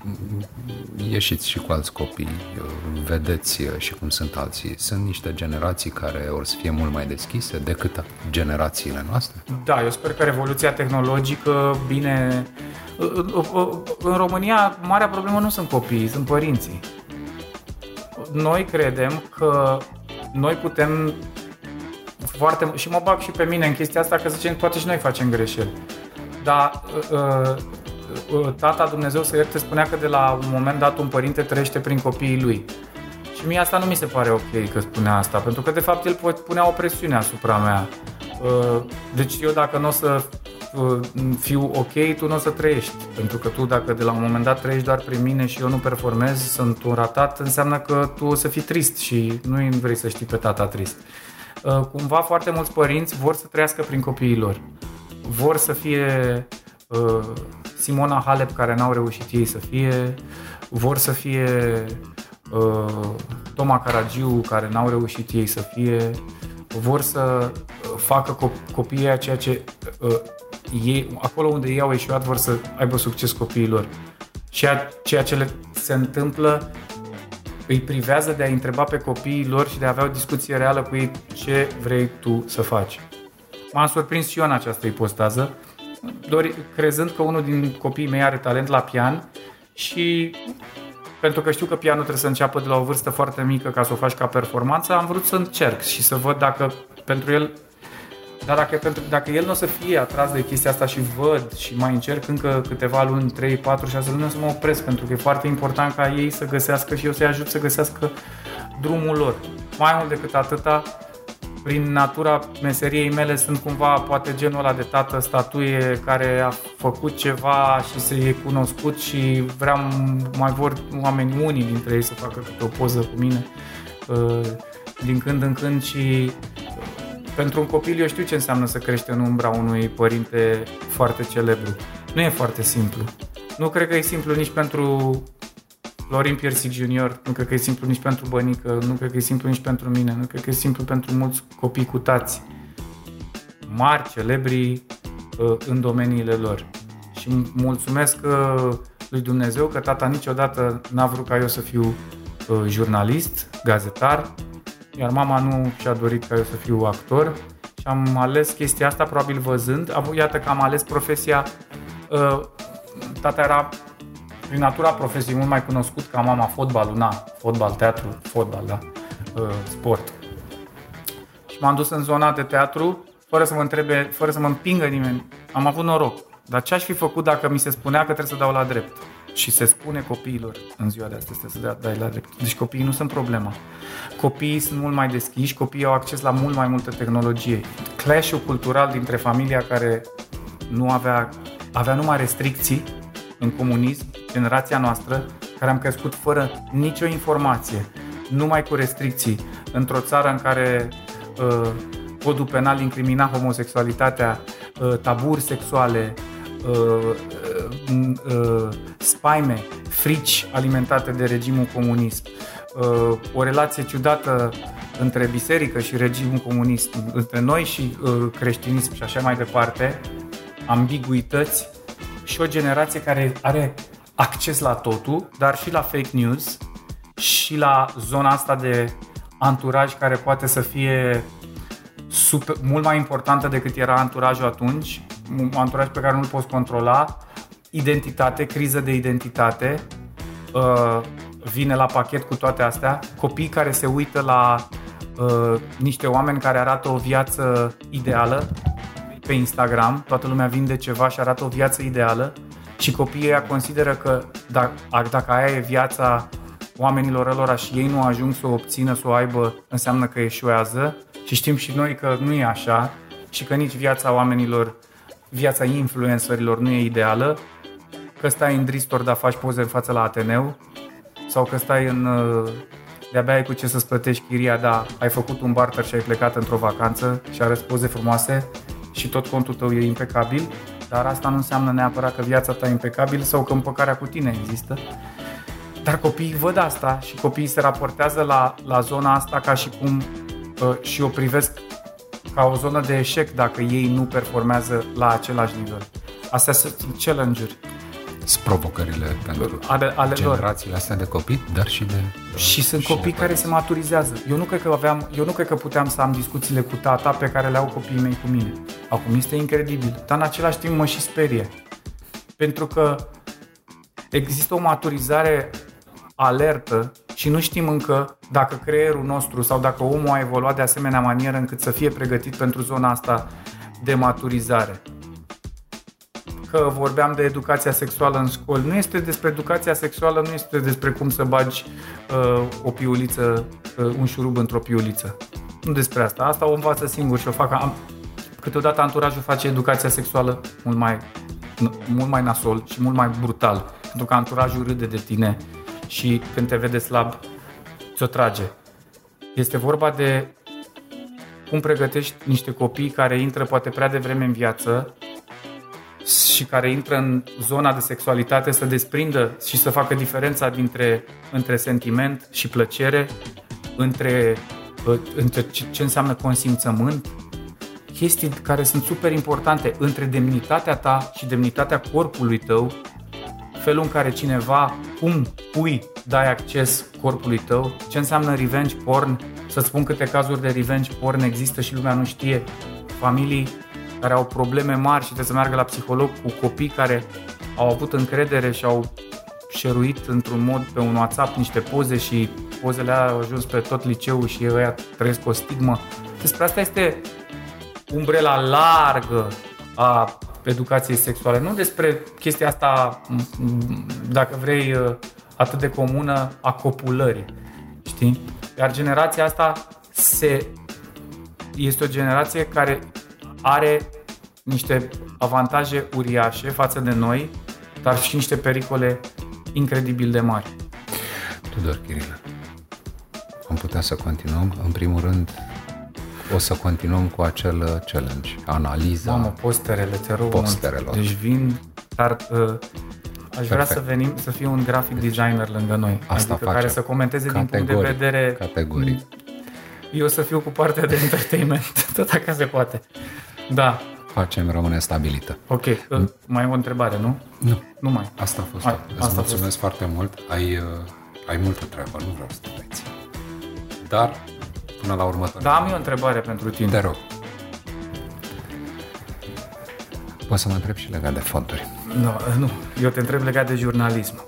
ieșiți și cu alți copii, vedeți și cum sunt alții. Sunt niște generații care or să fie mult mai deschise decât generațiile noastre? Da, eu sper că revoluția tehnologică, bine... În România, marea problemă nu sunt copiii, sunt părinții. Noi credem că noi putem foarte... Și mă bag și pe mine în chestia asta, că zicem, poate și noi facem greșeli. Dar Uh, tata Dumnezeu să ierte spunea că de la un moment dat un părinte trăiește prin copiii lui. Și mie asta nu mi se pare ok că spunea asta, pentru că de fapt el punea o presiune asupra mea. Uh, deci eu dacă nu o să uh, fiu ok, tu nu o să trăiești. Pentru că tu dacă de la un moment dat trăiești doar prin mine și eu nu performez, sunt un ratat, înseamnă că tu o să fii trist și nu vrei să știi pe tata trist. Uh, cumva foarte mulți părinți vor să trăiască prin copiii lor. Vor să fie Simona Halep care n-au reușit ei să fie, vor să fie uh, Toma Caragiu care n-au reușit ei să fie, vor să facă copiii ceea ce uh, ei, acolo unde ei au ieșuat vor să aibă succes copiilor. Ceea, ceea ce le se întâmplă îi privează de a întreba pe copiii lor și de a avea o discuție reală cu ei ce vrei tu să faci. M-am surprins și eu în această ipostază, dori, crezând că unul din copiii mei are talent la pian și pentru că știu că pianul trebuie să înceapă de la o vârstă foarte mică ca să o faci ca performanță, am vrut să încerc și să văd dacă pentru el dar dacă, pentru, dacă el nu o să fie atras de chestia asta și văd și mai încerc încă câteva luni, 3, 4, 6 luni, o să mă opresc, pentru că e foarte important ca ei să găsească și eu să-i ajut să găsească drumul lor. Mai mult decât atâta, prin natura meseriei mele sunt cumva poate genul ăla de tată statuie care a făcut ceva și se e cunoscut și vreau mai vor oameni unii dintre ei să facă câte o poză cu mine uh, din când în când și pentru un copil eu știu ce înseamnă să crește în umbra unui părinte foarte celebru. Nu e foarte simplu. Nu cred că e simplu nici pentru Florin Piersic Junior, nu cred că e simplu nici pentru Bănică, nu cred că e simplu nici pentru mine, nu cred că e simplu pentru mulți copii cu tați mari, celebri uh, în domeniile lor. Și mulțumesc uh, lui Dumnezeu că tata niciodată n-a vrut ca eu să fiu uh, jurnalist, gazetar, iar mama nu și-a dorit ca eu să fiu actor și am ales chestia asta probabil văzând. Iată că am ales profesia tata era prin natura profesiei mult mai cunoscut ca mama fotbalul, na, fotbal, teatru, fotbal, da, uh, sport. Și m-am dus în zona de teatru fără să mă întrebe, fără să mă împingă nimeni. Am avut noroc. Dar ce aș fi făcut dacă mi se spunea că trebuie să dau la drept? Și se spune copiilor în ziua de astăzi să dea, dai la drept. Deci copiii nu sunt problema. Copiii sunt mult mai deschiși, copiii au acces la mult mai multă tehnologie. Clash-ul cultural dintre familia care nu avea, avea numai restricții în comunism, generația noastră, care am crescut fără nicio informație, numai cu restricții, într-o țară în care uh, codul penal incrimina homosexualitatea, uh, taburi sexuale, uh, uh, uh, spaime, frici alimentate de regimul comunist, uh, o relație ciudată între biserică și regimul comunist, între noi și uh, creștinism și așa mai departe, ambiguități și o generație care are acces la totul, dar și la fake news și la zona asta de anturaj care poate să fie super, mult mai importantă decât era anturajul atunci, un anturaj pe care nu-l poți controla, identitate, criză de identitate, uh, vine la pachet cu toate astea, copii care se uită la uh, niște oameni care arată o viață ideală pe Instagram, toată lumea vinde ceva și arată o viață ideală și copiii ăia consideră că dacă, dacă aia e viața oamenilor ălora și ei nu ajung să o obțină, să o aibă, înseamnă că eșuează. Și știm și noi că nu e așa și că nici viața oamenilor, viața influencerilor nu e ideală, că stai în Dristor, dar faci poze în față la Ateneu sau că stai în uh, de-abia ai cu ce să-ți plătești chiria, dar ai făcut un barter și ai plecat într-o vacanță și arăți poze frumoase și tot contul tău e impecabil, dar asta nu înseamnă neapărat că viața ta e impecabilă sau că împăcarea cu tine există. Dar copiii văd asta și copiii se raportează la, la zona asta ca și cum uh, și o privesc ca o zonă de eșec dacă ei nu performează la același nivel. Astea sunt challenge-uri sunt provocările pentru ale, ale generațiile lor. astea de copii, dar și de Și sunt și copii care se maturizează. Eu nu, cred că aveam, eu nu cred că puteam să am discuțiile cu tata pe care le au copiii mei cu mine. Acum este incredibil, dar în același timp mă și sperie. Pentru că există o maturizare alertă și nu știm încă dacă creierul nostru sau dacă omul a evoluat de asemenea manieră încât să fie pregătit pentru zona asta de maturizare. Că vorbeam de educația sexuală în școli. Nu este despre educația sexuală, nu este despre cum să bagi uh, o piuliță, uh, un șurub într-o piuliță. Nu despre asta. Asta o învață singur și o fac. Am, câteodată anturajul face educația sexuală mult mai, mult mai nasol și mult mai brutal. Pentru că anturajul râde de tine și când te vede slab, ți-o trage. Este vorba de cum pregătești niște copii care intră poate prea devreme în viață și care intră în zona de sexualitate să desprindă și să facă diferența dintre între sentiment și plăcere, între, între ce înseamnă consimțământ, chestii care sunt super importante între demnitatea ta și demnitatea corpului tău, felul în care cineva, cum pui, dai acces corpului tău, ce înseamnă revenge porn, să spun câte cazuri de revenge porn există și lumea nu știe, familii care au probleme mari și trebuie să meargă la psiholog cu copii care au avut încredere și au șeruit într-un mod pe un WhatsApp niște poze și pozele au ajuns pe tot liceul și ei ăia trăiesc o stigmă. Despre asta este umbrela largă a educației sexuale, nu despre chestia asta, dacă vrei, atât de comună a copulării, știi? Iar generația asta se, este o generație care are niște avantaje uriașe față de noi, dar și niște pericole incredibil de mari. Tudor Chirilă, am putea să continuăm. În primul rând, o să continuăm cu acel challenge, analiza Mamă, posterele, te rog posterelor. Deci vin, dar uh, aș Perfect. vrea să venim, să fie un graphic designer lângă noi. Asta adică care să comenteze din punct de vedere... Categorii. Eu să fiu cu partea de entertainment, tot dacă se poate. Da. Facem rămâne stabilită. Ok. Mm. Mai e o întrebare, nu? Nu. Nu mai. Asta a fost Hai, tot. Îți mulțumesc fost. foarte mult. Ai, uh, ai multă treabă, nu vreau să te mai Dar, până la urmă... Da, am eu o întrebare pentru tine. Te rog. Poți să mă întreb și legat de fonduri. Nu, nu. Eu te întreb legat de jurnalism.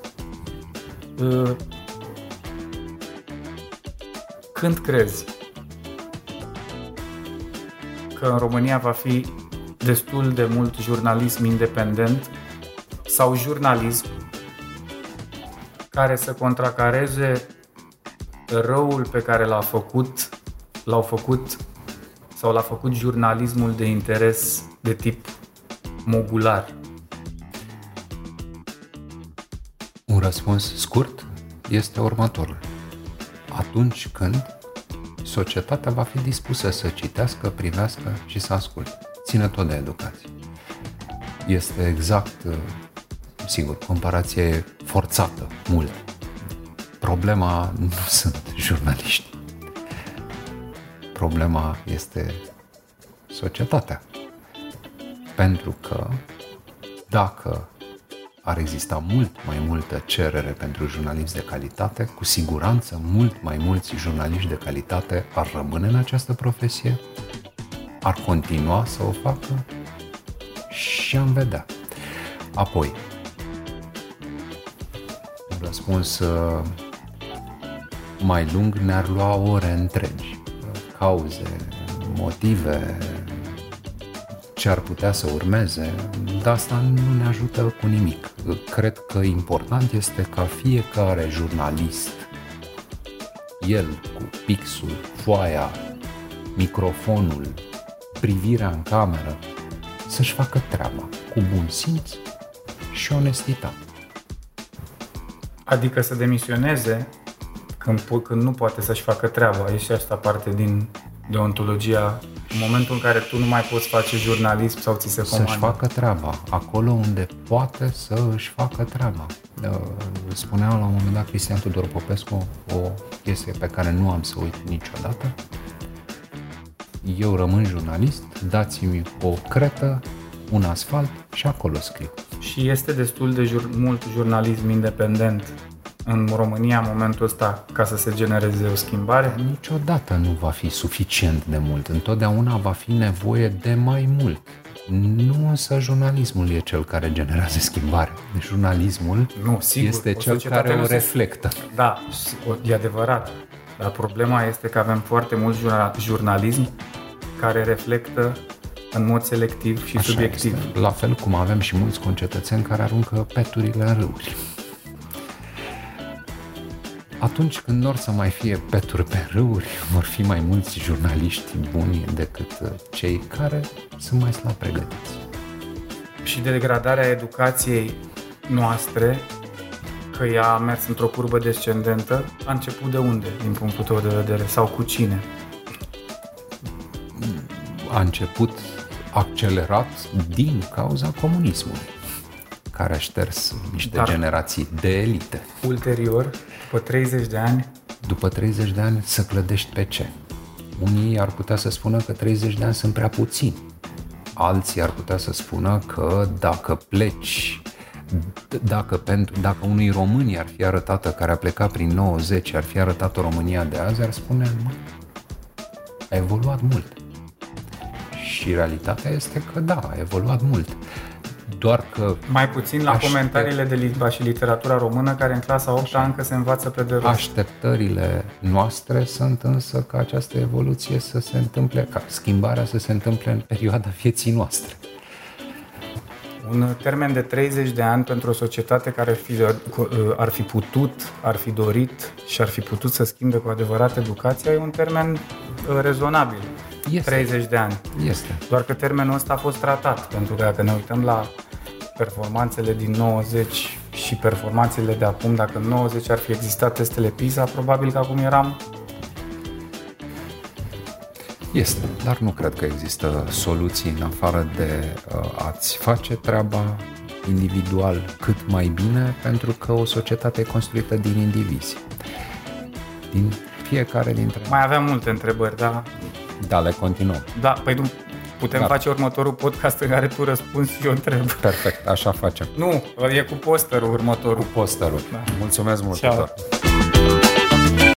Uh, când crezi că în România va fi destul de mult jurnalism independent sau jurnalism care să contracareze răul pe care l-a făcut, l-au făcut sau l-a făcut jurnalismul de interes de tip mogular. Un răspuns scurt este următorul. Atunci când societatea va fi dispusă să citească, privească și să asculte. Ține tot de educație. Este exact, uh, sigur, comparație e forțată, mult. Problema nu sunt jurnaliști. Problema este societatea. Pentru că dacă ar exista mult mai multă cerere pentru jurnaliști de calitate, cu siguranță mult mai mulți jurnaliști de calitate ar rămâne în această profesie, ar continua să o facă și am vedea. Apoi, un răspuns uh, mai lung ne-ar lua ore întregi. Cauze, motive, ce ar putea să urmeze, dar asta nu ne ajută cu nimic. Cred că important este ca fiecare jurnalist, el cu pixul, foaia, microfonul, privirea în cameră, să-și facă treaba cu bun simț și onestitate. Adică să demisioneze când, când nu poate să-și facă treaba. E și asta parte din deontologia în momentul în care tu nu mai poți face jurnalism sau ți se comandă. Să-și facă treaba. Acolo unde poate să își facă treaba. Uh, spunea la un moment dat Cristian Tudor Popescu o chestie pe care nu am să uit niciodată. Eu rămân jurnalist, dați-mi o cretă, un asfalt și acolo scriu. Și este destul de jur- mult jurnalism independent în România în momentul ăsta ca să se genereze o schimbare? Niciodată nu va fi suficient de mult. Întotdeauna va fi nevoie de mai mult. Nu însă jurnalismul e cel care generează schimbare. Jurnalismul nu, sigur, este cel care o reflectă. Da, e adevărat. Dar problema este că avem foarte mult jurnalism care reflectă în mod selectiv și Așa subiectiv. Este. La fel cum avem și mulți concetățeni care aruncă peturile în râuri. Atunci când nu să mai fie peturi pe râuri, vor fi mai mulți jurnaliști buni decât uh, cei care sunt mai slab pregătiți. Și degradarea educației noastre, că ea a mers într-o curbă descendentă, a început de unde, din punctul tău de vedere, sau cu cine? A început accelerat din cauza comunismului, care a șters niște Dar generații de elite. Ulterior, după 30 de ani... După 30 de ani să clădești pe ce? Unii ar putea să spună că 30 de ani sunt prea puțini. Alții ar putea să spună că dacă pleci dacă, pentru, dacă unui român ar fi arătată care a plecat prin 90, ar fi arătat o România de azi, ar spune, mă, a evoluat mult. Și realitatea este că da, a evoluat mult. Doar că... Mai puțin la aștept... comentariile de limba și literatura română, care în clasa 8 încă se învață pe de rost. Așteptările noastre sunt însă ca această evoluție să se întâmple, ca schimbarea să se întâmple în perioada vieții noastre. Un termen de 30 de ani pentru o societate care ar fi, ar fi putut, ar fi dorit și ar fi putut să schimbe cu adevărat educația e un termen uh, rezonabil. Este. 30 de ani. Este. Doar că termenul ăsta a fost tratat, pentru că dacă ne uităm la performanțele din 90 și performanțele de acum, dacă în 90 ar fi existat testele PISA, probabil că acum eram este, dar nu cred că există soluții în afară de uh, a-ți face treaba individual cât mai bine, pentru că o societate e construită din indivizi. Din fiecare dintre Mai aveam multe întrebări, da? Da, le continuăm. Da, păi nu, putem da. face următorul podcast în care tu răspunzi și eu întreb. Perfect, așa facem. Nu, e cu posterul următorul. Cu posterul. Da. Mulțumesc mult. Ciao.